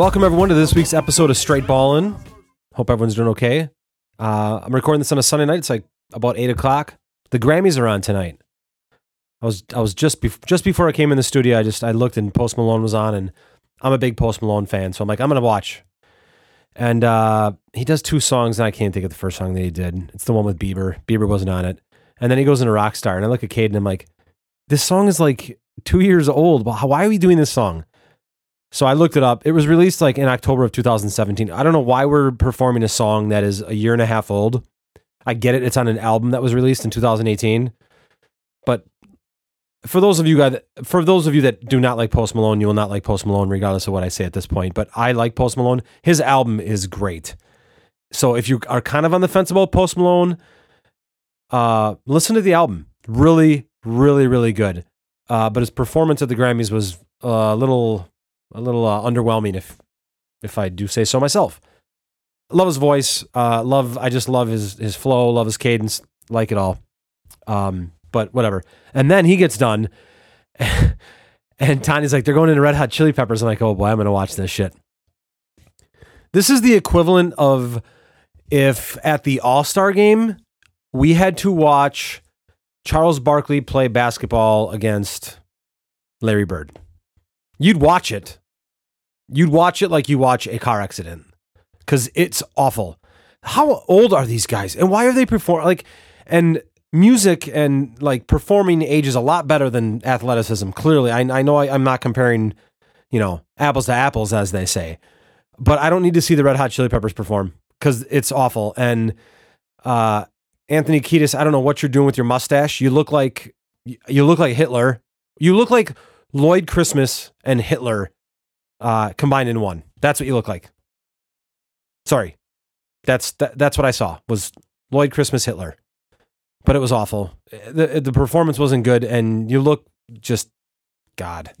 Welcome everyone to this week's episode of Straight Ballin'. Hope everyone's doing okay. Uh, I'm recording this on a Sunday night. It's like about eight o'clock. The Grammys are on tonight. I was I was just bef- just before I came in the studio. I just I looked and Post Malone was on, and I'm a big Post Malone fan, so I'm like I'm gonna watch. And uh, he does two songs, and I can't think of the first song that he did. It's the one with Bieber. Bieber wasn't on it, and then he goes into Rockstar, and I look at Cade and I'm like, this song is like two years old. Why are we doing this song? So I looked it up. It was released like in October of 2017. I don't know why we're performing a song that is a year and a half old. I get it. It's on an album that was released in 2018. But for those of you guys, for those of you that do not like Post Malone, you will not like Post Malone, regardless of what I say at this point. But I like Post Malone. His album is great. So if you are kind of on the fence about Post Malone, uh, listen to the album. Really, really, really good. Uh, but his performance at the Grammys was uh, a little a little uh, underwhelming if if I do say so myself. Love his voice. Uh, love. I just love his his flow. Love his cadence. Like it all. Um, but whatever. And then he gets done, and Tanya's like, "They're going into Red Hot Chili Peppers." I'm like, "Oh boy, I'm gonna watch this shit." This is the equivalent of if at the All Star game we had to watch Charles Barkley play basketball against Larry Bird. You'd watch it. You'd watch it like you watch a car accident because it's awful. How old are these guys and why are they performing? Like, and music and like performing ages a lot better than athleticism. Clearly, I, I know I, I'm not comparing, you know, apples to apples, as they say, but I don't need to see the Red Hot Chili Peppers perform because it's awful. And uh, Anthony Kiedis, I don't know what you're doing with your mustache. You look like you look like Hitler. You look like Lloyd Christmas and Hitler uh, combined in one. That's what you look like. Sorry, that's that, that's what I saw was Lloyd Christmas Hitler, but it was awful. the The performance wasn't good, and you look just God.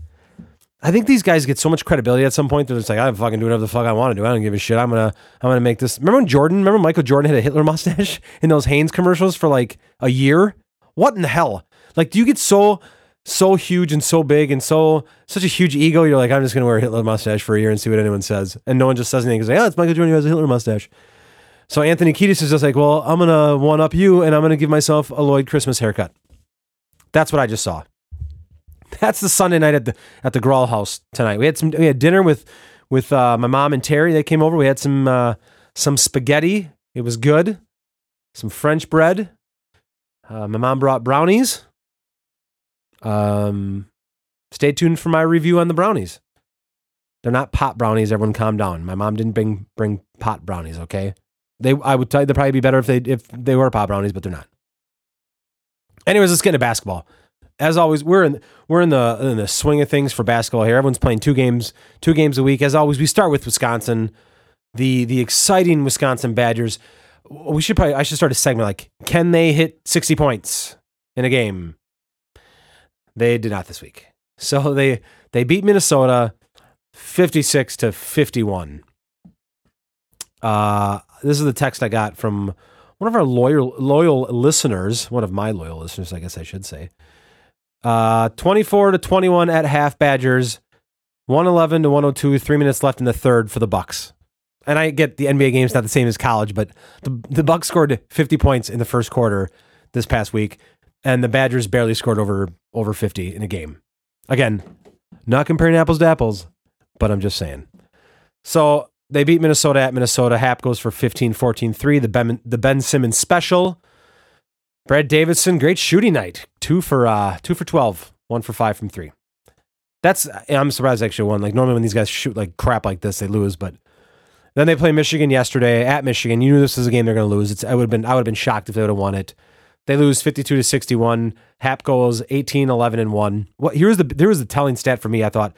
I think these guys get so much credibility at some point. They're just like, I'm fucking doing whatever the fuck I want to do. I don't give a shit. I'm gonna, I'm gonna make this. Remember when Jordan? Remember Michael Jordan had a Hitler mustache in those Hanes commercials for like a year? What in the hell? Like, do you get so, so huge and so big and so such a huge ego? You're like, I'm just gonna wear a Hitler mustache for a year and see what anyone says, and no one just says anything because like, oh, it's Michael Jordan who has a Hitler mustache. So Anthony Kiedis is just like, well, I'm gonna one up you, and I'm gonna give myself a Lloyd Christmas haircut. That's what I just saw. That's the Sunday night at the at the Grawl House tonight. We had some we had dinner with with uh, my mom and Terry. They came over. We had some uh, some spaghetti. It was good. Some French bread. Uh, my mom brought brownies. Um, stay tuned for my review on the brownies. They're not pot brownies. Everyone, calm down. My mom didn't bring bring pot brownies. Okay, they I would tell you they'd probably be better if they if they were pot brownies, but they're not. Anyways, let's get into basketball as always, we're in we're in the in the swing of things for basketball here. Everyone's playing two games two games a week. As always, we start with Wisconsin, the the exciting Wisconsin Badgers. We should probably I should start a segment like can they hit sixty points in a game? They did not this week. So they they beat Minnesota fifty six to fifty one. Uh, this is the text I got from one of our loyal loyal listeners, one of my loyal listeners, I guess I should say. Uh, 24 to 21 at half Badgers, 111 to 102, three minutes left in the third for the Bucks. And I get the NBA game's not the same as college, but the the Bucks scored 50 points in the first quarter this past week, and the Badgers barely scored over over 50 in a game. Again, not comparing apples to apples, but I'm just saying. So they beat Minnesota at Minnesota. Happ goes for 15 14 3. The Ben, the ben Simmons special. Brad Davison, great shooting night. Two for uh, two for twelve, one for five from three. That's I'm surprised actually won. Like normally when these guys shoot like crap like this, they lose. But then they play Michigan yesterday at Michigan. You knew this was a game they're going to lose. It's I would have been I would have been shocked if they would have won it. They lose 52 to 61. Happ goes 18, 11, and 1. What here's the there was the telling stat for me, I thought,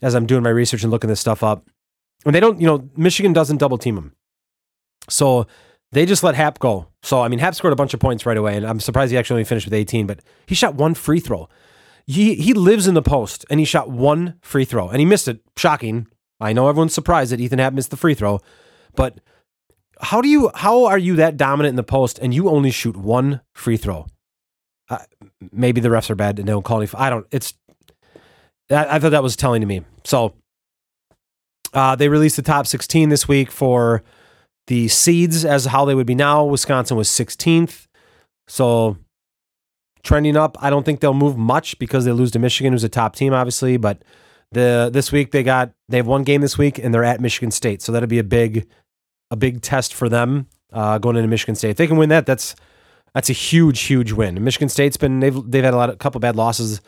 as I'm doing my research and looking this stuff up. And they don't, you know, Michigan doesn't double team them. So they just let Happ go. So, I mean, Happ scored a bunch of points right away, and I'm surprised he actually only finished with 18, but he shot one free throw. He, he lives in the post, and he shot one free throw, and he missed it. Shocking. I know everyone's surprised that Ethan Happ missed the free throw, but how do you how are you that dominant in the post and you only shoot one free throw? Uh, maybe the refs are bad and they don't call any. I don't. It's. I, I thought that was telling to me. So Uh, they released the top 16 this week for the seeds as how they would be now. Wisconsin was 16th. So trending up. I don't think they'll move much because they lose to Michigan, who's a top team, obviously. But the this week they got they have one game this week and they're at Michigan State, so that'll be a big a big test for them uh, going into Michigan State. If they can win that, that's that's a huge huge win. Michigan State's been they've they've had a lot a couple bad losses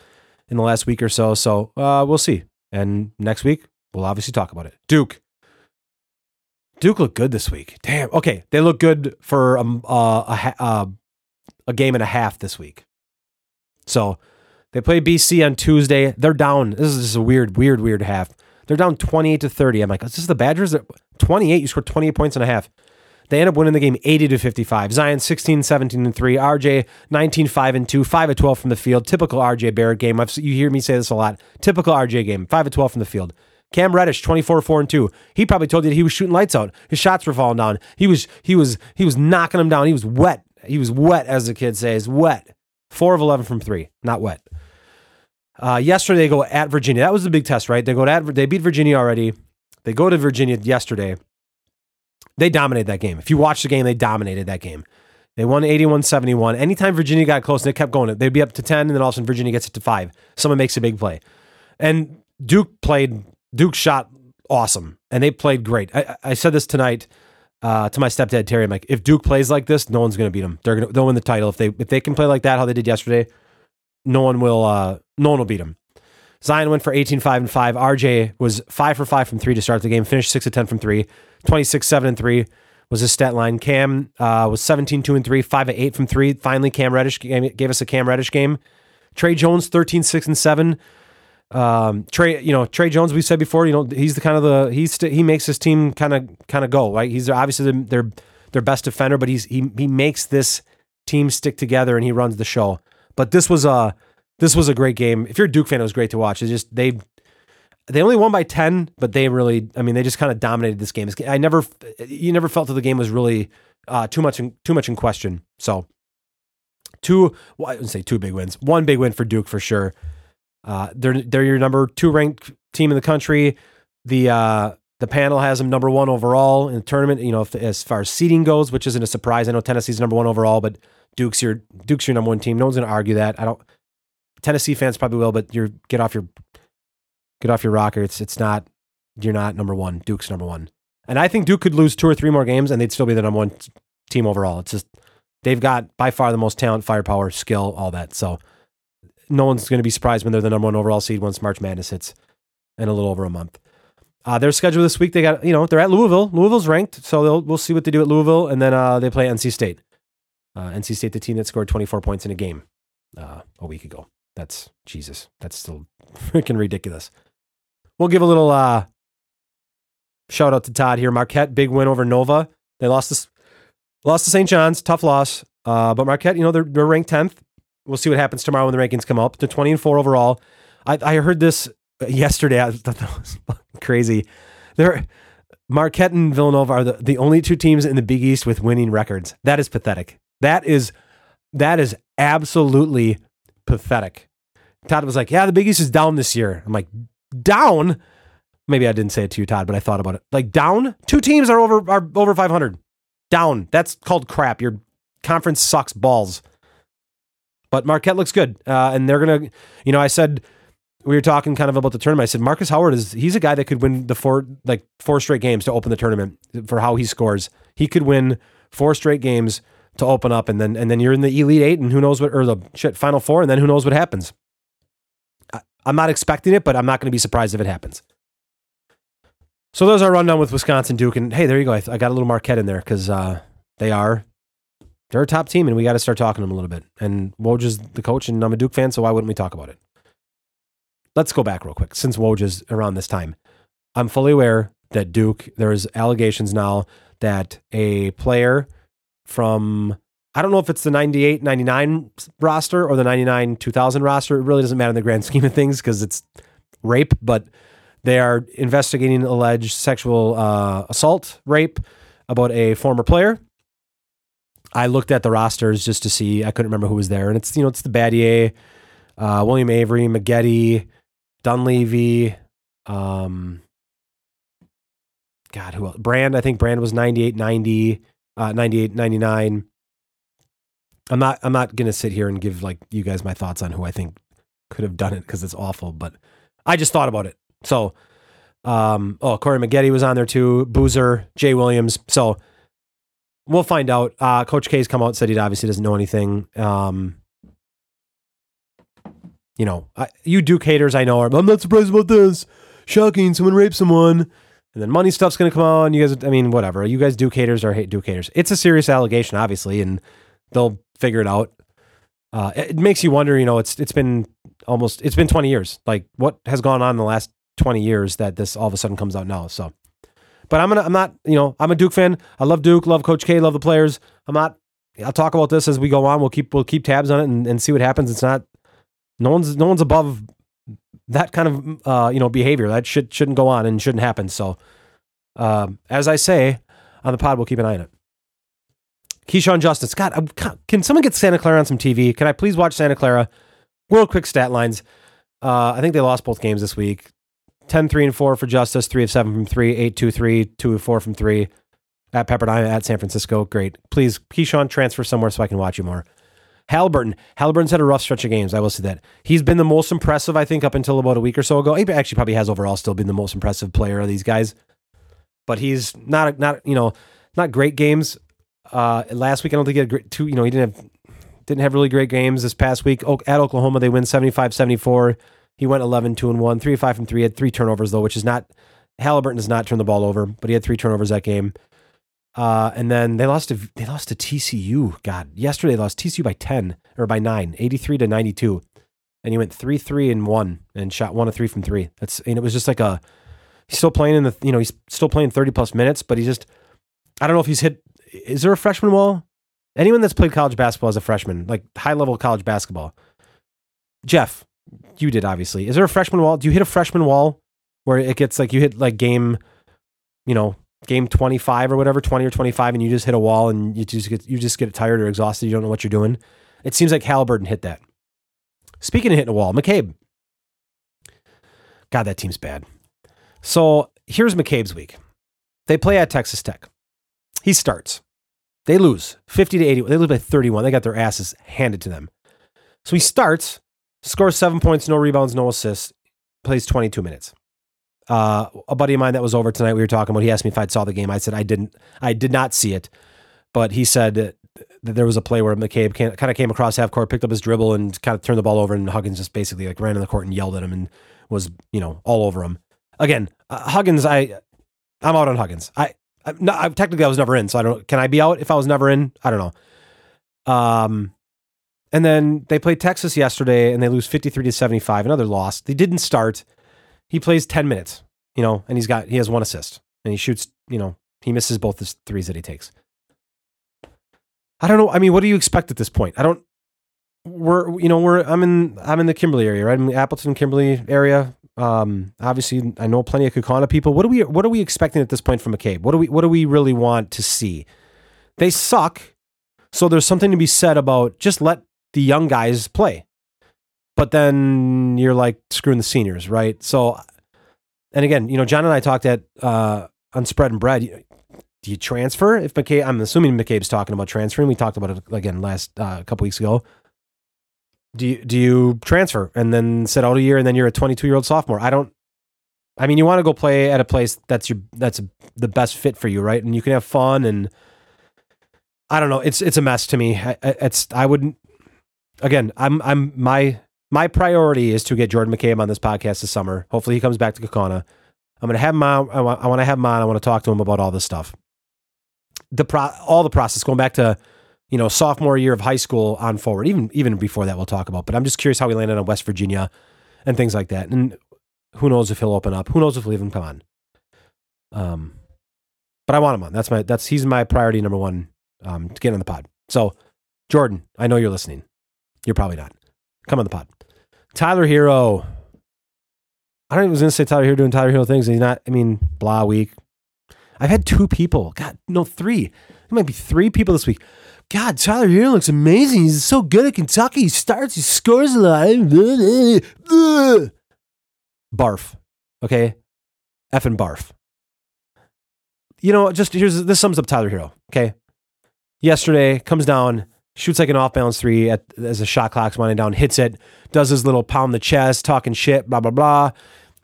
in the last week or so, so uh, we'll see. And next week we'll obviously talk about it. Duke. Duke looked good this week. Damn. Okay, they look good for um, uh, a uh, a game and a half this week. So they play BC on Tuesday. They're down. This is just a weird, weird, weird half. They're down 28 to 30. I'm like, is this the Badgers? 28. You scored 28 points and a half. They end up winning the game 80 to 55. Zion 16, 17 and 3. RJ 19, 5 and 2. 5 of 12 from the field. Typical RJ Barrett game. I've, you hear me say this a lot. Typical RJ game. 5 of 12 from the field. Cam Reddish, 24, 4 and 2. He probably told you that he was shooting lights out. His shots were falling down. He was he was he was knocking them down. He was wet. He was wet, as the kids say, wet. Four of 11 from three, not wet. Uh, yesterday, they go at Virginia. That was the big test, right? They go at, they beat Virginia already. They go to Virginia yesterday. They dominated that game. If you watch the game, they dominated that game. They won 81 71. Anytime Virginia got close and they kept going, they'd be up to 10, and then all of a sudden Virginia gets it to five. Someone makes a big play. And Duke played, Duke shot awesome, and they played great. I, I said this tonight uh, to my stepdad Terry. I'm like, if Duke plays like this, no one's going to beat them. They're going to they'll win the title if they if they can play like that how they did yesterday. No one will uh, no one will beat them. Zion went for 18, 5, and 5. RJ was 5 for 5 from 3 to start the game, finished 6 of 10 from 3. 26, 7, and 3 was his stat line. Cam uh, was 17, 2, and 3, 5 of 8 from 3. Finally, Cam Reddish gave, us a Cam Reddish game. Tre Jones, 13, 6, and 7. Um, Tre, you know Tre Jones. We said before, you know he's the kind of the he's st- he makes his team kind of kind of go right. He's obviously their their best defender, but he's he he makes this team stick together and he runs the show. But this was a this was a great game. If you're a Duke fan, it was great to watch. It's just they they only won by ten, but they really I mean they just kind of dominated this game. I never you never felt that the game was really uh, too much in, too much in question. So two well, I wouldn't say two big wins. One big win for Duke for sure. Uh, they're they're your number two ranked team in the country. The uh, the panel has them number one overall in the tournament. You know, if, as far as seeding goes, which isn't a surprise. I know Tennessee's number one overall, but Duke's your Duke's your number one team. No one's going to argue that. I don't. Tennessee fans probably will, but you're get off your get off your rocker. It's it's not you're not number one. Duke's number one, and I think Duke could lose two or three more games, and they'd still be the number one team overall. It's just they've got by far the most talent, firepower, skill, all that. So no one's going to be surprised when they're the number one overall seed once March Madness hits in a little over a month. Uh, their schedule this week, they got, you know, they're at Louisville. Louisville's ranked, so we'll see what they do at Louisville. And then uh, they play NC State. Uh, NC State, the team that scored 24 points in a game uh, a week ago. That's, Jesus, that's still freaking ridiculous. We'll give a little uh, shout out to Todd here. Marquette, big win over Nova. They lost this, lost to St. John's, tough loss. Uh, but Marquette, you know, they're, they're ranked 10th. We'll see what happens tomorrow when the rankings come up. To 20 and 4 overall. I, I heard this yesterday. I thought that was crazy. There, Marquette and Villanova are the, the only two teams in the Big East with winning records. That is pathetic. That is that is absolutely pathetic. Todd was like, "Yeah, the Big East is down this year." I'm like, "Down?" Maybe I didn't say it to you, Todd, but I thought about it. Like down? Two teams are over are over 500. Down. That's called crap. Your conference sucks balls. But Marquette looks good, uh, and they're gonna. You know, I said we were talking kind of about the tournament. I said Marcus Howard is he's a guy that could win the four like four straight games to open the tournament for how he scores. He could win four straight games to open up, and then and then you're in the elite eight, and who knows what or the shit final four, and then who knows what happens. I, I'm not expecting it, but I'm not going to be surprised if it happens. So there's our rundown with Wisconsin Duke, and hey, there you go. I, I got a little Marquette in there because uh, they are they're a top team, and we got to start talking to them a little bit. And Woj is the coach, and I'm a Duke fan, so why wouldn't we talk about it? Let's go back real quick. Since Woj is around this time, I'm fully aware that Duke, there's allegations now that a player from, I don't know if it's the 98 99 roster or the 99 2000 roster. It really doesn't matter in the grand scheme of things because it's rape, but they are investigating alleged sexual uh, assault, rape about a former player I looked at the rosters just to see. I couldn't remember who was there, and it's you know it's the Battier, uh, William Avery, Maggette, Dunleavy, um, God, who else? Brand, I think Brand was 98 90, uh, 98 99. I'm not I'm not gonna sit here and give like you guys my thoughts on who I think could have done it because it's awful, but I just thought about it. So um oh Corey Maggette was on there too, Boozer, Jay Williams. So we'll find out. Uh Coach K's come out said he obviously doesn't know anything. Um you know, I, you Duke haters I know are I'm not surprised about this. Shocking, someone raped someone. And then money stuff's gonna come on. You guys I mean, whatever. You guys Duke haters or hate Duke haters. It's a serious allegation, obviously, and they'll figure it out. Uh, it makes you wonder. You know, it's it's been almost it's been twenty years. Like what has gone on in the last twenty years that this all of a sudden comes out now? So, but I'm gonna I'm not you know I'm a Duke fan. I love Duke, love Coach K, love the players. I'm not. I'll talk about this as we go on. We'll keep we'll keep tabs on it and, and see what happens. It's not no one's no one's above that kind of uh, you know behavior. That should shouldn't go on and shouldn't happen. So, um, as I say on the pod, we'll keep an eye on it. Keshawn Justice. I'm, can someone get Santa Clara on some TV? Can I please watch Santa Clara? Real quick stat lines. Uh, I think they lost both games this week. 10 3 and 4 for Justice, 3 of 7 from 3, 8 2 3, 2 of 4 from 3 at Pepperdine, at San Francisco. Great. Please, Keyshawn, transfer somewhere so I can watch you more. Haliburton. Haliburton's had a rough stretch of games. I will say that. He's been the most impressive, I think, up until about a week or so ago. He actually probably has overall still been the most impressive player of these guys. But he's not, not you know, not great games. Uh, last week, I don't think he had great, two, you know, he didn't have didn't have really great games this past week. At Oklahoma, they win 75-74. He went 11, 2 and 1, 3 5 from 3. He had three turnovers, though, which is not, Haliburton does not turn the ball over, but he had three turnovers that game. Uh, and then they lost to they lost to TCU. God, yesterday they lost TCU by ten or by nine, 83 to ninety two, and he went three three and one and shot one of three from three. That's and it was just like a he's still playing in the you know he's still playing thirty plus minutes, but he just I don't know if he's hit is there a freshman wall? Anyone that's played college basketball as a freshman, like high level college basketball, Jeff, you did obviously. Is there a freshman wall? Do you hit a freshman wall where it gets like you hit like game, you know, game twenty five or whatever, twenty or twenty five, and you just hit a wall and you just get you just get tired or exhausted. You don't know what you're doing. It seems like Haliburton hit that. Speaking of hitting a wall, McCabe. God, that team's bad. So here's McCabe's week. They play at Texas Tech. He starts. They lose 50 to 80. They lose by 31. They got their asses handed to them. So he starts, scores seven points, no rebounds, no assists, plays 22 minutes. Uh, a buddy of mine that was over tonight, we were talking about, he asked me if I saw the game. I said I didn't. I did not see it. But he said that there was a play where McCabe kind of came across half court, picked up his dribble, and kind of turned the ball over, and Huggins just basically like ran in the court and yelled at him and was, you know, all over him. Again, uh, Huggins, I, I'm out on Huggins. I no, I, technically I was never in, so I don't. Can I be out if I was never in? I don't know. Um, and then they played Texas yesterday, and they lose fifty three to seventy five. Another loss. They didn't start. He plays ten minutes, you know, and he's got he has one assist, and he shoots. You know, he misses both his threes that he takes. I don't know. I mean, what do you expect at this point? I don't. We're you know we're I'm in I'm in the Kimberly area, right? I'm in the Appleton Kimberly area. Um, obviously, I know plenty of Kaukauna people. What are we What are we expecting at this point from McCabe? What do we What do we really want to see? They suck, so there's something to be said about just let the young guys play. But then you're like screwing the seniors, right? So, and again, you know, John and I talked at uh, on Spread and Bread. Do you transfer if McCabe? I'm assuming McCabe's talking about transferring. We talked about it again last uh, couple weeks ago do you do you transfer and then sit out a year and then you're a 22 year old sophomore? I don't. I mean, you want to go play at a place that's your that's the best fit for you, right? And you can have fun and I don't know. It's it's a mess to me. I, It's I wouldn't. Again, I'm I'm my my priority is to get Jordan McCabe on this podcast this summer. Hopefully, he comes back to Kaukauna. I'm going to have him on. I want, I want to have him on. I want to talk to him about all this stuff. The pro, all the process going back to you know, sophomore year of high school on forward. Even even before that, we'll talk about. But I'm just curious how he landed on West Virginia and things like that. And who knows if he'll open up? Who knows if we'll even come on? Um, but I want him on. That's my that's he's my priority number one um, to get on the pod. So, Jordan, I know you're listening. You're probably not. Come on the pod. Tyler Herro. I don't even was gonna say Tyler Herro doing Tyler Herro things. He's not. I mean, blah week. I've had two people. God, no, three. It might be three people this week. God, Tyler Herro looks amazing. He's so good at Kentucky. He starts, he scores a lot. Barf. Okay? F and barf. you know, just here's this sums up Tyler Herro. Okay, yesterday comes down, shoots like an off balance three at, as the shot clock's winding down, hits it, does his little pound the chest, talking shit, blah blah blah,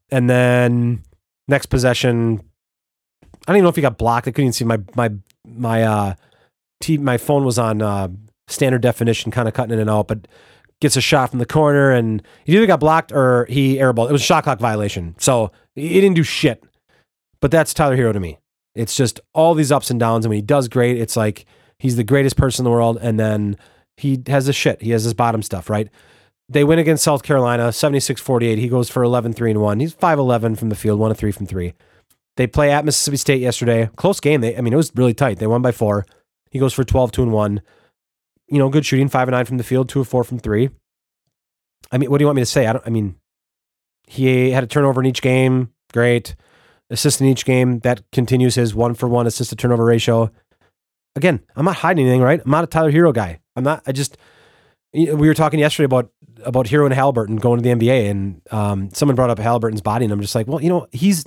and then next possession, I don't even know if he got blocked. I couldn't even see my my my uh, t- my phone was on uh, standard definition, kind of cutting in and out, but gets a shot from the corner and he either got blocked or he airballed. It was a shot clock violation, so he didn't do shit. But that's Tyler Herro to me. It's just all these ups and downs, and when he does great, it's like he's the greatest person in the world, and then he has this shit. He has his bottom stuff, right? They win against South Carolina, 76-48. He goes for 11 3 and 1. He's 5'11 from the field, 1 of 3 from 3. They play at Mississippi State yesterday. Close game. They I mean, it was really tight. They won by 4. He goes for 12 2 and 1. You know, good shooting, 5 and 9 from the field, 2 of 4 from 3. I mean, what do you want me to say? I don't I mean, he had a turnover in each game. Great. Assist in each game. That continues his one for one assist to turnover ratio. Again, I'm not hiding anything, right? I'm not a Tyler Herro guy. I'm not. I just. We were talking yesterday about about Herro and Haliburton going to the NBA, and um, someone brought up Haliburton's body, and I'm just like, well, you know, he's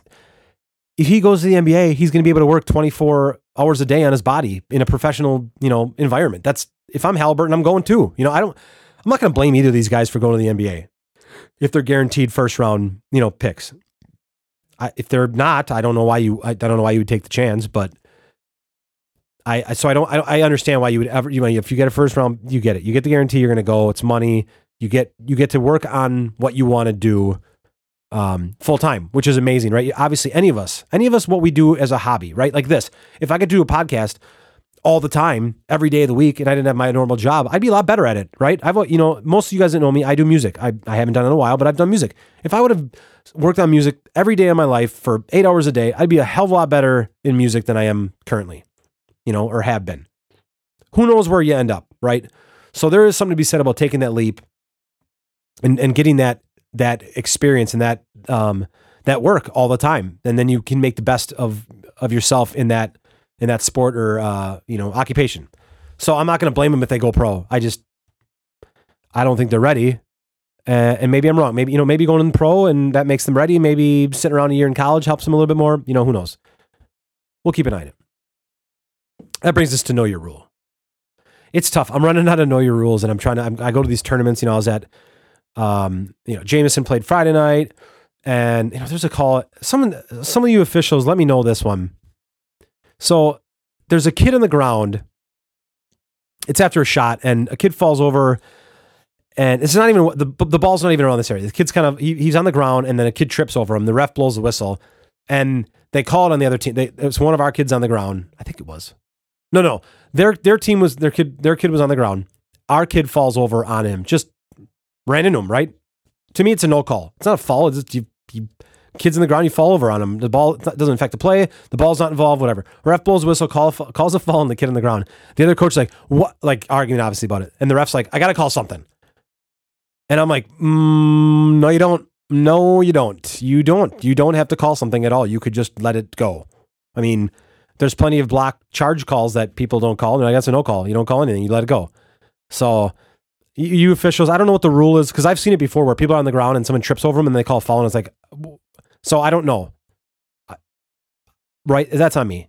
if he goes to the NBA, he's going to be able to work 24 hours a day on his body in a professional, you know, environment. That's if I'm Haliburton, I'm going too. You know, I don't. I'm not going to blame either of these guys for going to the NBA if they're guaranteed first round, you know, picks. I, if they're not, I don't know why you. I, I don't know why you would take the chance, but I, so I don't, I I understand why you would ever. You know, if you get a first round, you get it. You get the guarantee. You're going to go. It's money. You get you get to work on what you want to do um, full time, which is amazing, right? Obviously, any of us, any of us, what we do as a hobby, right? Like this. If I could do a podcast all the time, every day of the week, and I didn't have my normal job, I'd be a lot better at it, right? I've, you know, most of you guys that know me, I do music. I, I haven't done it in a while, but I've done music. If I would have worked on music every day of my life for eight hours a day, I'd be a hell of a lot better in music than I am currently, you know, or have been. Who knows where you end up, right? So there is something to be said about taking that leap and, and getting that that experience and that um, that work all the time, and then you can make the best of of yourself in that in that sport or uh, you know occupation. So I'm not going to blame them if they go pro. I just I don't think they're ready, uh, and maybe I'm wrong. Maybe you know maybe going in pro and that makes them ready. Maybe sitting around a year in college helps them a little bit more. You know who knows? We'll keep an eye on it. That brings us to know your rule. It's tough. I'm running out of know your rules, and I'm trying to. I'm, I go to these tournaments. You know, I was at, um, you know, Jameson played Friday night, and you know, there's a call. Some some of you officials, let me know this one. So there's a kid on the ground. It's after a shot, and a kid falls over, and it's not even the the ball's not even around this area. The kid's kind of he, he's on the ground, and then a kid trips over him. The ref blows the whistle, and they call it on the other team. They, it was one of our kids on the ground. I think it was. No, no, their their team was their kid. Their kid was on the ground. Our kid falls over on him, just ran into him. Right. To me, it's a no call. It's not a foul. It's just you, you kids in the ground, you fall over on them. The ball doesn't affect the play. The ball's not involved. Whatever. Ref blows whistle, call, calls a fall on the kid on the ground. The other coach like what? Like arguing obviously about it, and the ref's like, I gotta call something. And I'm like, mm, no, you don't. No, you don't. You don't. You don't have to call something at all. You could just let it go. I mean, there's plenty of block charge calls that people don't call. And I guess a no call. You don't call anything. You let it go. So you, officials, I don't know what the rule is because I've seen it before where people are on the ground and someone trips over them and they call foul and it's like, so I don't know. Right? That's on me.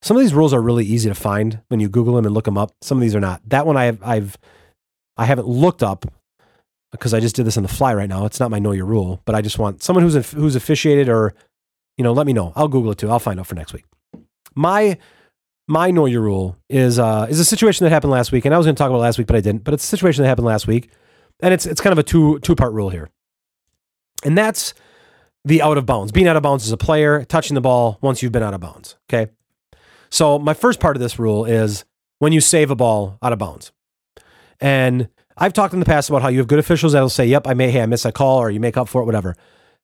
Some of these rules are really easy to find when you Google them and look them up. Some of these are not. That one I've I've I haven't looked up because I just did this on the fly right now. It's not my know your rule, but I just want someone who's who's officiated or you know let me know. I'll Google it too. I'll find out for next week. My my know your rule is uh, is a situation that happened last week, and I was going to talk about last week, but I didn't. But it's a situation that happened last week, and it's it's kind of a two two part rule here, and that's the out of bounds, being out of bounds as a player, touching the ball once you've been out of bounds. Okay. So, my first part of this rule is when you save a ball out of bounds. And I've talked in the past about how you have good officials that'll say, Yep, I may, hey, I missed a call, or you make up for it, whatever.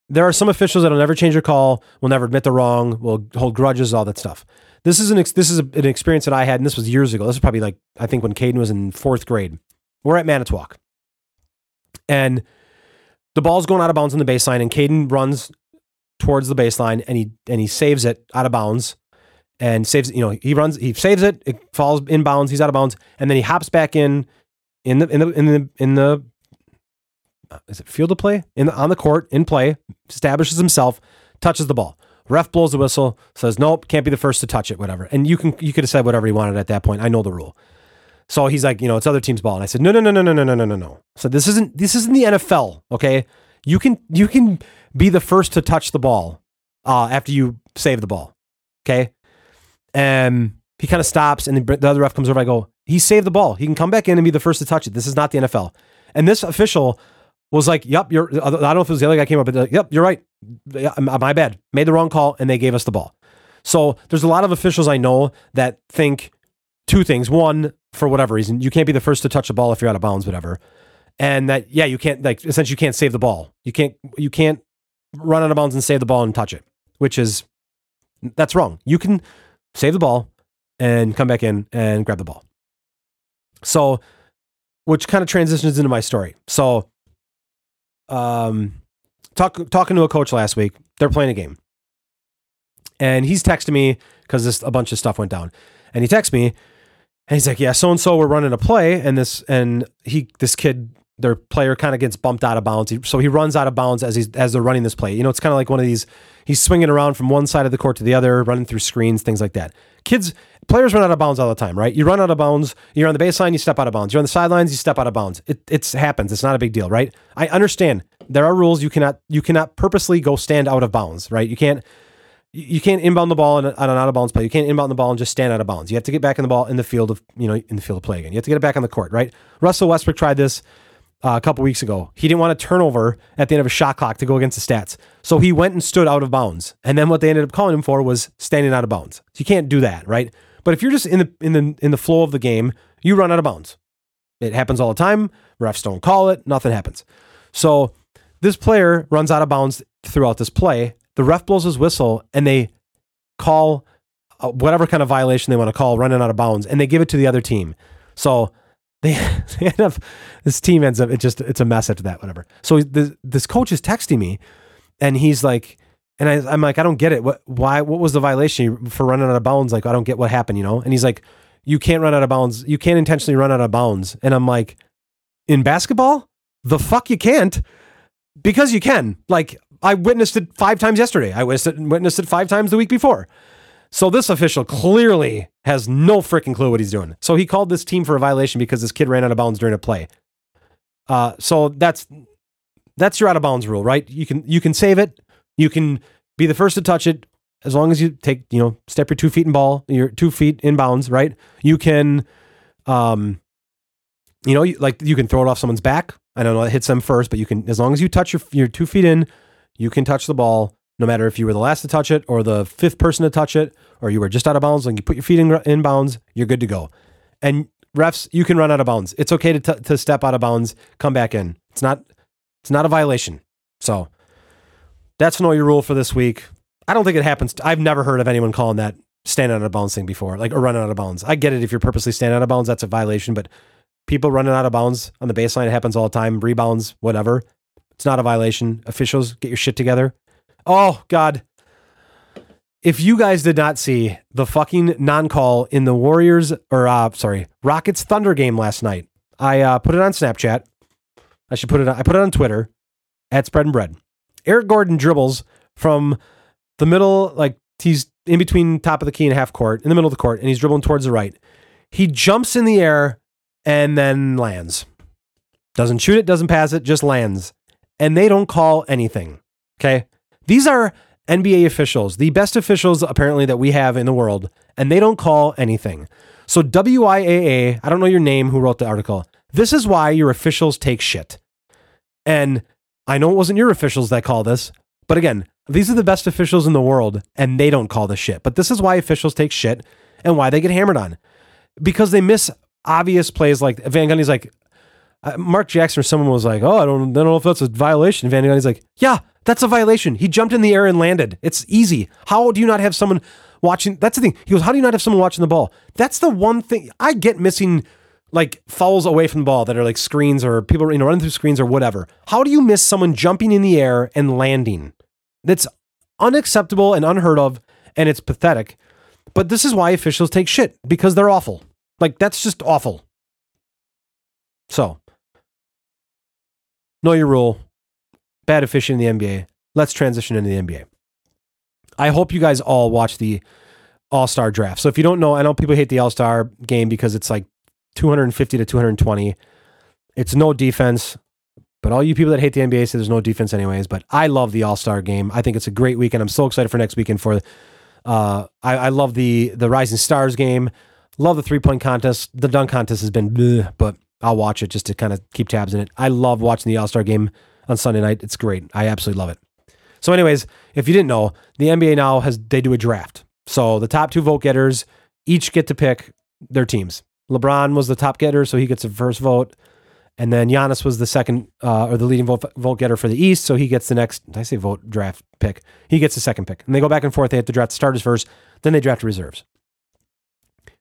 There are some officials that'll never change your call, will never admit the wrong, will hold grudges, all that stuff. This is an ex- this is a, an experience that I had, and this was years ago. This is probably like I think when Caden was in fourth grade. We're at Manitowoc, and the ball's going out of bounds on the baseline, and Caden runs towards the baseline and he and he saves it out of bounds and saves you know he runs he saves it it falls in bounds he's out of bounds and then he hops back in in the in the in the in the is it field of play in on the court in play establishes himself touches the ball Ref blows the whistle, says nope, can't be the first to touch it, whatever. And you can you could have said whatever you wanted at that point. I know the rule. So he's like, you know, it's other team's ball, and I said, no, no, no, no, no, no, no, no, no, no. So this isn't this isn't the NFL, okay? You can you can be the first to touch the ball uh, after you save the ball, okay? And he kind of stops, and the other ref comes over. I go, he saved the ball. He can come back in and be the first to touch it. This is not the NFL. And this official was like, "Yep, you're." I don't know if it was the other guy came up, but like, "Yep, you're right. My bad. Made the wrong call, and they gave us the ball." So there's a lot of officials I know that think two things. One, for whatever reason, you can't be the first to touch the ball if you're out of bounds, whatever. And that, yeah, you can't like essentially you can't save the ball. You can't you can't run out of bounds and save the ball and touch it, which is that's wrong. You can save the ball and come back in and grab the ball. So, which kind of transitions into my story. So, um, talk, talking to a coach last week, they're playing a game, and he's texting me because a bunch of stuff went down, and he texts me and he's like, yeah, so and so we're running a play, and this and he this kid their player kind of gets bumped out of bounds. So he runs out of bounds as he's as they're running this play. You know, it's kind of like one of these. He's swinging around from one side of the court to the other, running through screens, things like that. Kids, players run out of bounds all the time, right? You run out of bounds. You're on the baseline, you step out of bounds. You're on the sidelines, you step out of bounds. It it happens. It's not a big deal, right? I understand there are rules. You cannot you cannot purposely go stand out of bounds, right? You can't you can't inbound the ball on an out of bounds play. You can't inbound the ball and just stand out of bounds. You have to get back in the ball in the field of you know in the field of play again. You have to get it back on the court, right? Russell Westbrook tried this uh, a couple weeks ago. He didn't want a turnover at the end of a shot clock to go against the stats, so he went and stood out of bounds. And then what they ended up calling him for was standing out of bounds. So you can't do that, right? But if you're just in the in the in the flow of the game, you run out of bounds. It happens all the time. Refs don't call it. Nothing happens. So this player runs out of bounds throughout this play. The ref blows his whistle, and they call uh, whatever kind of violation they want to call running out of bounds and they give it to the other team. So they, they end up, this team ends up, it just, it's a mess after that, whatever. So this, this coach is texting me and he's like, and I, am like, I don't get it. What, why, what was the violation for running out of bounds? Like, I don't get what happened, you know? And he's like, you can't run out of bounds. You can't intentionally run out of bounds. And I'm like, in basketball, the fuck you can't because you can. Like, I witnessed it five times yesterday. I witnessed it, witnessed it five times the week before. So this official clearly has no freaking clue what he's doing. So he called this team for a violation because this kid ran out of bounds during a play. Uh, so that's that's your out of bounds rule, right? You can you can save it. You can be the first to touch it as long as you take you know step your two feet in ball, your two feet in bounds, right? You can, um, you know, like you can throw it off someone's back. I don't know it hits them first, but you can as long as you touch your your two feet in, you can touch the ball no matter if you were the last to touch it or the fifth person to touch it or you were just out of bounds and you put your feet in, in bounds, you're good to go. And refs, you can run out of bounds. It's okay to, t- to step out of bounds, come back in. It's not it's not a violation. So that's know your rule for this week. I don't think it happens. I've never heard of anyone calling that standing out of bounds thing before, like or running out of bounds. I get it if you're purposely standing out of bounds, that's a violation, but people running out of bounds on the baseline, it happens all the time. Rebounds, whatever. It's not a violation. Officials, get your shit together. Oh, God. If you guys did not see the fucking non call in the Warriors, or uh, sorry, Rockets Thunder game last night, I uh, put it on Snapchat. I should put it on, I put it on Twitter at Spread and Bread. Eric Gordon dribbles from the middle, like he's in between top of the key and half court, in the middle of the court, and he's dribbling towards the right. He jumps in the air and then lands. Doesn't shoot it, doesn't pass it, just lands and they don't call anything. Okay. These are NBA officials, the best officials apparently that we have in the world, and they don't call anything. So, WIAA, I don't know your name who wrote the article. This is why your officials take shit. And I know it wasn't your officials that call this, but again, these are the best officials in the world, and they don't call this shit. But this is why officials take shit and why they get hammered on because they miss obvious plays like Van Gundy's like, uh, Mark Jackson or someone was like, "Oh, I don't, I don't know if that's a violation." Van Gundy's like, "Yeah, that's a violation. He jumped in the air and landed. It's easy. How do you not have someone watching? That's the thing." He goes, "How do you not have someone watching the ball?" That's the one thing I get missing, like fouls away from the ball that are like screens or people you know running through screens or whatever. How do you miss someone jumping in the air and landing? That's unacceptable and unheard of, and it's pathetic. But this is why officials take shit because they're awful. Like that's just awful. So Know your rule. Bad officiating in the NBA. Let's transition into the NBA. I hope you guys all watch the All Star draft. So if you don't know, I know people hate the All Star game because it's like 250 to 220. It's no defense. But all you people that hate the NBA say there's no defense anyways. But I love the All Star game. I think it's a great weekend. I'm so excited for next weekend. For uh, I, I love the the Rising Stars game. Love the three point contest. The dunk contest has been, bleh, but I'll watch it just to kind of keep tabs in it. I love watching the All Star game on Sunday night. It's great. I absolutely love it. So, anyways, if you didn't know, the NBA now has they do a draft. So the top two vote getters each get to pick their teams. LeBron was the top getter, so he gets the first vote. And then Giannis was the second uh, or the leading vote, vote getter for the East, so he gets the next. I say vote draft pick. He gets the second pick, and they go back and forth. They have to draft starters first, then they draft reserves.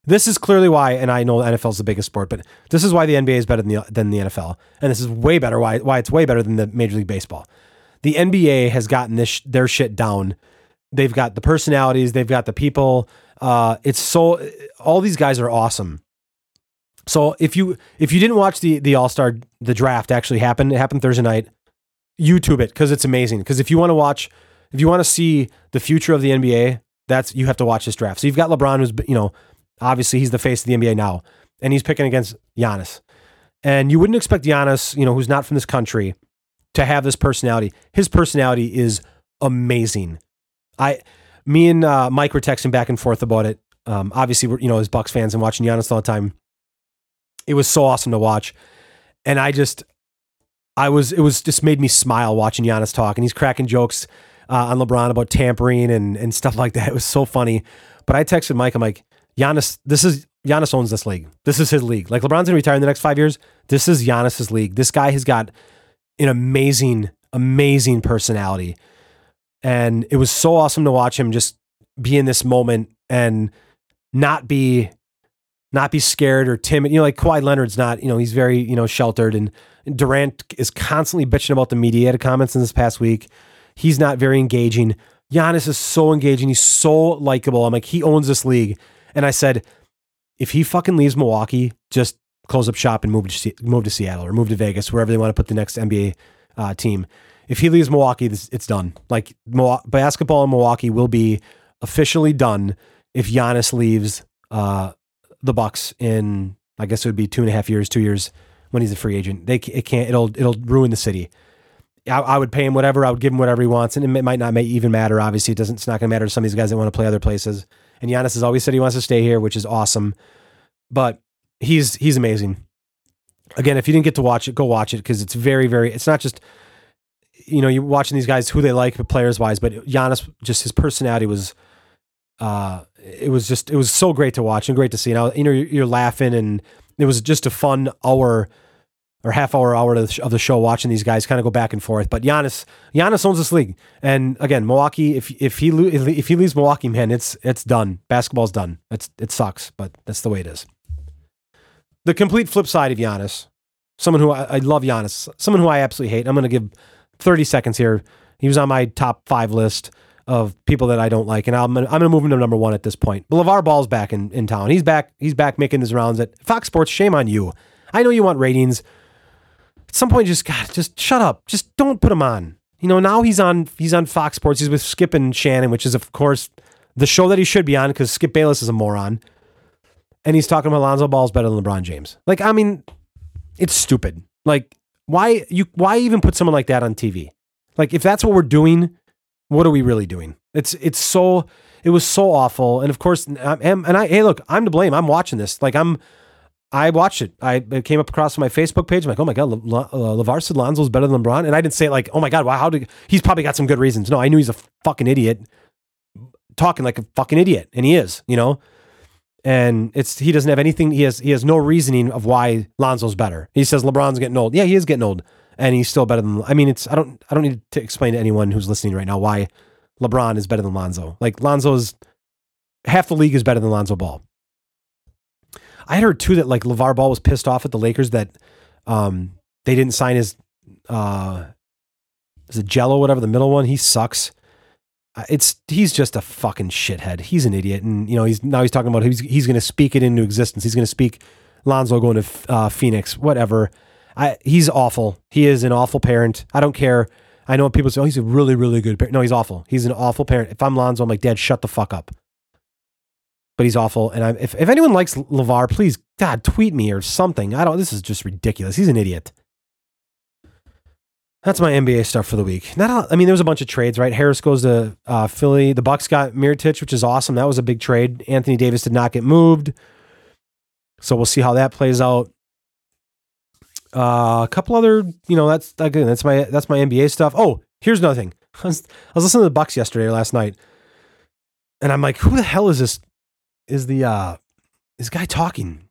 This is clearly why, and I know the NFL is the biggest sport, but this is why the NBA is better than the, than the NFL, and this is way better. Why why it's way better than the Major League Baseball. The NBA has gotten this their shit down. They've got the personalities, they've got the people. Uh, it's so all these guys are awesome. So if you if you didn't watch the the All Star the draft actually happened, it happened Thursday night. YouTube it because it's amazing. Because if you want to watch, if you want to see the future of the NBA, that's you have to watch this draft. So you've got LeBron, who's you know obviously he's the face of the NBA now, and he's picking against Giannis. And you wouldn't expect Giannis, you know, who's not from this country, to have this personality. His personality is amazing. I, me and uh, Mike were texting back and forth about it. Um, obviously, we're you know as Bucks fans and watching Giannis all the time it was so awesome to watch. And I just, I was, it was just made me smile watching Giannis talk. And he's cracking jokes uh, on LeBron about tampering and, and stuff like that. It was so funny. But I texted Mike, I'm like, Giannis, this is, Giannis owns this league. This is his league. Like LeBron's gonna retire in the next five years. This is Giannis's league. This guy has got an amazing, amazing personality. And it was so awesome to watch him just be in this moment and not be not be scared or timid. You know, like Kawhi Leonard's not, you know, he's very, you know, sheltered and Durant is constantly bitching about the media. Comments in this past week. He's not very engaging. Giannis is so engaging. He's so likable. I'm like, he owns this league. And I said, if he fucking leaves Milwaukee, just close up shop and move to, move to Seattle or move to Vegas, wherever they want to put the next NBA uh, team. If he leaves Milwaukee, it's done. Like basketball in Milwaukee will be officially done if Giannis leaves uh, the Bucks in I guess it would be two and a half years, two years when he's a free agent. They it can't it'll it'll ruin the city. I, I would pay him whatever. I would give him whatever he wants, and it might not even matter. Obviously, it doesn't. It's not going to matter to some of these guys that want to play other places. And Giannis has always said he wants to stay here, which is awesome. But he's he's amazing. Again, if you didn't get to watch it, go watch it because it's very very. It's not just you know you're watching these guys who they like but players wise, but Giannis just his personality was uh, it was just it was so great to watch and great to see. Now you know you're, you're laughing and it was just a fun hour or half hour hour of the show watching these guys kind of go back and forth. But Giannis Giannis owns this league, and again Milwaukee. If if he if he leaves Milwaukee, man, it's it's done. Basketball's done. It's it sucks, but that's the way it is. The complete flip side of Giannis, someone who I, I love Giannis, someone who I absolutely hate. I'm going to give 30 seconds here. He was on my top five list of people that I don't like, and I'm gonna, I'm gonna move him to number one at this point. But LeVar Ball's back in, in town. He's back. He's back making his rounds at Fox Sports. Shame on you. I know you want ratings. At some point, just God, just shut up. Just don't put him on. You know, now he's on he's on Fox Sports. He's with Skip and Shannon, which is of course the show that he should be on because Skip Bayless is a moron. And he's talking about Lonzo Ball's better than LeBron James. Like, I mean, it's stupid. Like, why you why even put someone like that on TV? Like, if that's what we're doing, what are we really doing? It's it's so it was so awful, and of course, I'm, and I hey look, I'm to blame. I'm watching this. Like I'm, I watched it. I it came up across my Facebook page. I'm like, oh my god, Le, Le, uh, Lonzo's better than LeBron, and I didn't say it like, oh my god, wow, how did he's probably got some good reasons. No, I knew he's a fucking idiot, talking like a fucking idiot, and he is, you know. And it's he doesn't have anything. He has he has no reasoning of why Lonzo's better. He says LeBron's getting old. Yeah, he is getting old and he's still better than. I mean, it's I don't I don't need to explain to anyone who's listening right now why LeBron is better than Lonzo. Like Lonzo's half the league is better than Lonzo Ball. I had heard too that like LeVar Ball was pissed off at the Lakers that um, they didn't sign his uh, is it Jello whatever the middle one. He sucks. Uh, it's he's just a fucking shithead. He's an idiot, and you know he's now he's talking about he's he's going to speak it into existence. He's going to speak Lonzo going to uh, Phoenix, whatever. I, he's awful. He is an awful parent. I don't care. I know people say, "Oh, he's a really, really good parent." No, he's awful. He's an awful parent. If I'm Lonzo, I'm like, "Dad, shut the fuck up." But he's awful. And I'm, if if anyone likes LaVar, please, God, tweet me or something. I don't. This is just ridiculous. He's an idiot. That's my NBA stuff for the week. Not, a, I mean, there was a bunch of trades, right? Harris goes to uh, Philly. The Bucks got Mirotic, which is awesome. That was a big trade. Anthony Davis did not get moved, so we'll see how that plays out. Uh, a couple other, you know, that's again, that's my that's my NBA stuff. Oh, here's another thing. I was, I was listening to the Bucks yesterday or last night, and I'm like, who the hell is this? Is the uh this guy talking?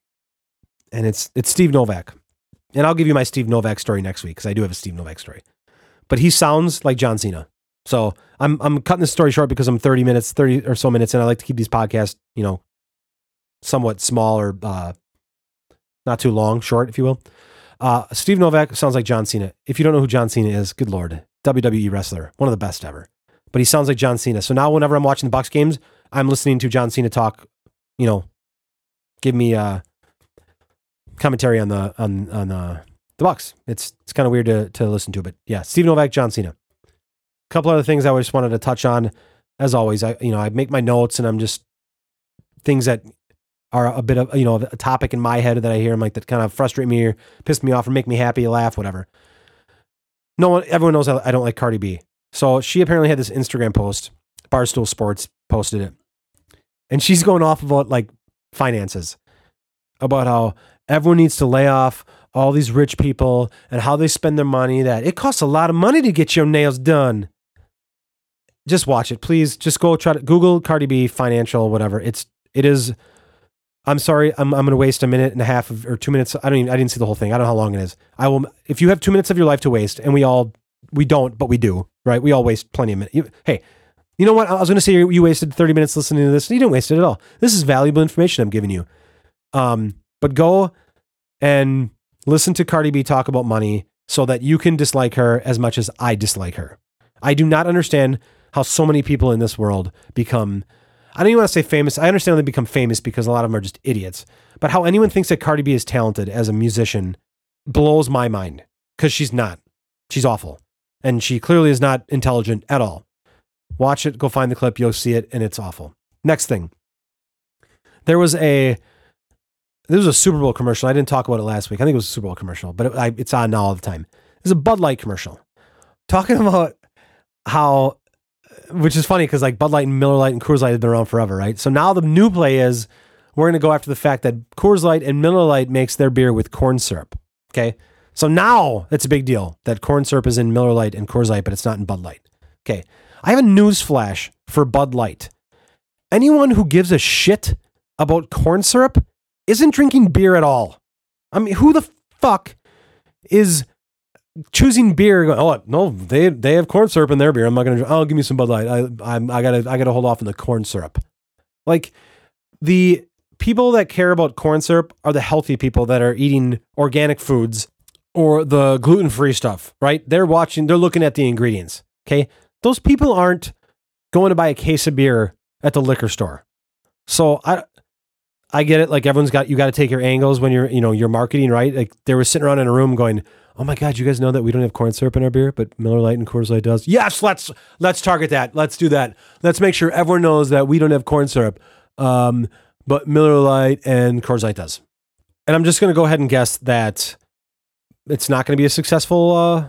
And it's it's Steve Novak. And I'll give you my Steve Novak story next week because I do have a Steve Novak story. But he sounds like John Cena. So I'm I'm cutting this story short because I'm 30 minutes, 30 or so minutes, and I like to keep these podcasts, you know, somewhat small or uh, not too long, short, if you will. Uh, Steve Novak sounds like John Cena. If you don't know who John Cena is, good lord, WWE wrestler, one of the best ever. But he sounds like John Cena. So now, whenever I'm watching the Bucks games, I'm listening to John Cena talk. You know, give me uh, commentary on the on on uh, the Bucks. It's it's kind of weird to to listen to, but yeah, Steve Novak, John Cena. A couple other things I just wanted to touch on. As always, I you know I make my notes and I'm just things that are a bit of you know a topic in my head that I hear. I'm like that kind of frustrate me or piss me off or make me happy, laugh, whatever. No one, everyone knows I, I don't like Cardi B. So she apparently had this Instagram post. Barstool Sports posted it, and she's going off about like finances, about how everyone needs to lay off all these rich people and how they spend their money. That it costs a lot of money to get your nails done. Just watch it, please. Just go try to Google Cardi B financial, whatever. It's it is I'm sorry. I'm, I'm to waste a minute and a half of, or two minutes. I don't even, I didn't see the whole thing. I don't know how long it is. I will, if you have two minutes of your life to waste and we all, we don't, but we do, right? We all waste plenty of minutes. Hey, you know what? I was going to say you wasted 30 minutes listening to this. You didn't waste it at all. This is valuable information I'm giving you. Um, but go and listen to Cardi B talk about money so that you can dislike her as much as I dislike her. I do not understand how so many people in this world become I don't even want to say famous. I understand they become famous because a lot of them are just idiots. But how anyone thinks that Cardi B is talented as a musician blows my mind because she's not. She's awful. And she clearly is not intelligent at all. Watch it, go find the clip, you'll see it, and it's awful. Next thing. There was a this was a Super Bowl commercial. I didn't talk about it last week. I think it was a Super Bowl commercial, but it, I, it's on now all the time. It's a Bud Light commercial talking about how which is funny because like Bud Light and Miller Lite and Coors Light have been around forever, right? So now the new play is we're going to go after the fact that Coors Light and Miller Lite makes their beer with corn syrup. Okay. So now it's a big deal that corn syrup is in Miller Lite and Coors Light, but it's not in Bud Light. Okay. I have a news flash for Bud Light. Anyone who gives a shit about corn syrup isn't drinking beer at all. I mean, who the fuck is choosing beer. Oh no, they they have corn syrup in their beer. I'm not gonna. Oh, give me some Bud Light. I I'm, I gotta I gotta hold off on the corn syrup. Like the people that care about corn syrup are the healthy people that are eating organic foods or the gluten free stuff. Right? They're watching. They're looking at the ingredients. Okay, those people aren't going to buy a case of beer at the liquor store. So I I get it. Like everyone's got you got to take your angles when you're you know you're marketing right. Like they were sitting around in a room going oh my god, you guys know that we don't have corn syrup in our beer, but Miller Lite and Coors Light does. Yes, let's let's target that. Let's do that. Let's make sure everyone knows that we don't have corn syrup, um, but Miller Lite and Coors Light does. And I'm just going to go ahead and guess that it's not going to be a successful uh,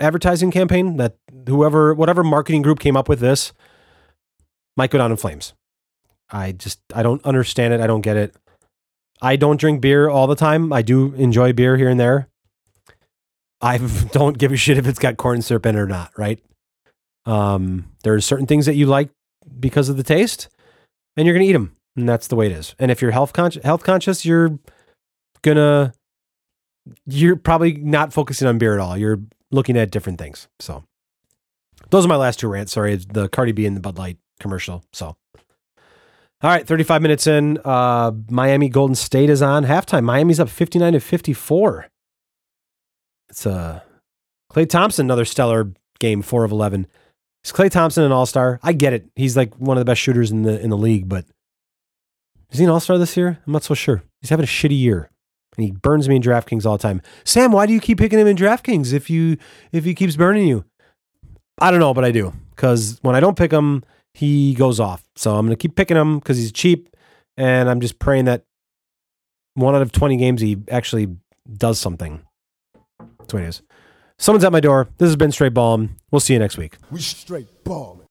advertising campaign. That whoever, whatever marketing group came up with this, might go down in flames. I just I don't understand it. I don't get it. I don't drink beer all the time. I do enjoy beer here and there. I don't give a shit if it's got corn syrup in it or not, right? Um, there are certain things that you like because of the taste, and you're gonna eat them, and that's the way it is. And if you're health health conscious, you're gonna you're probably not focusing on beer at all. You're looking at different things. So those are my last two rants. Sorry, the Cardi B and the Bud Light commercial. So all right, 35 minutes in. Uh, Miami Golden State is on halftime. Miami's up 59 to 54. It's uh, Klay Thompson, another stellar game, four of eleven. Is Klay Thompson an All Star? I get it. He's like one of the best shooters in the in the league, but is he an All Star this year? I'm not so sure. He's having a shitty year, and he burns me in DraftKings all the time. Sam, why do you keep picking him in DraftKings if you if he keeps burning you? I don't know, but I do because when I don't pick him, he goes off. So I'm to keep picking him because he's cheap, and I'm just praying that one out of 20 games he actually does something. That's what it is. Someone's at my door. This has been Straight Ballin'. We'll see you next week. We straight ballin'.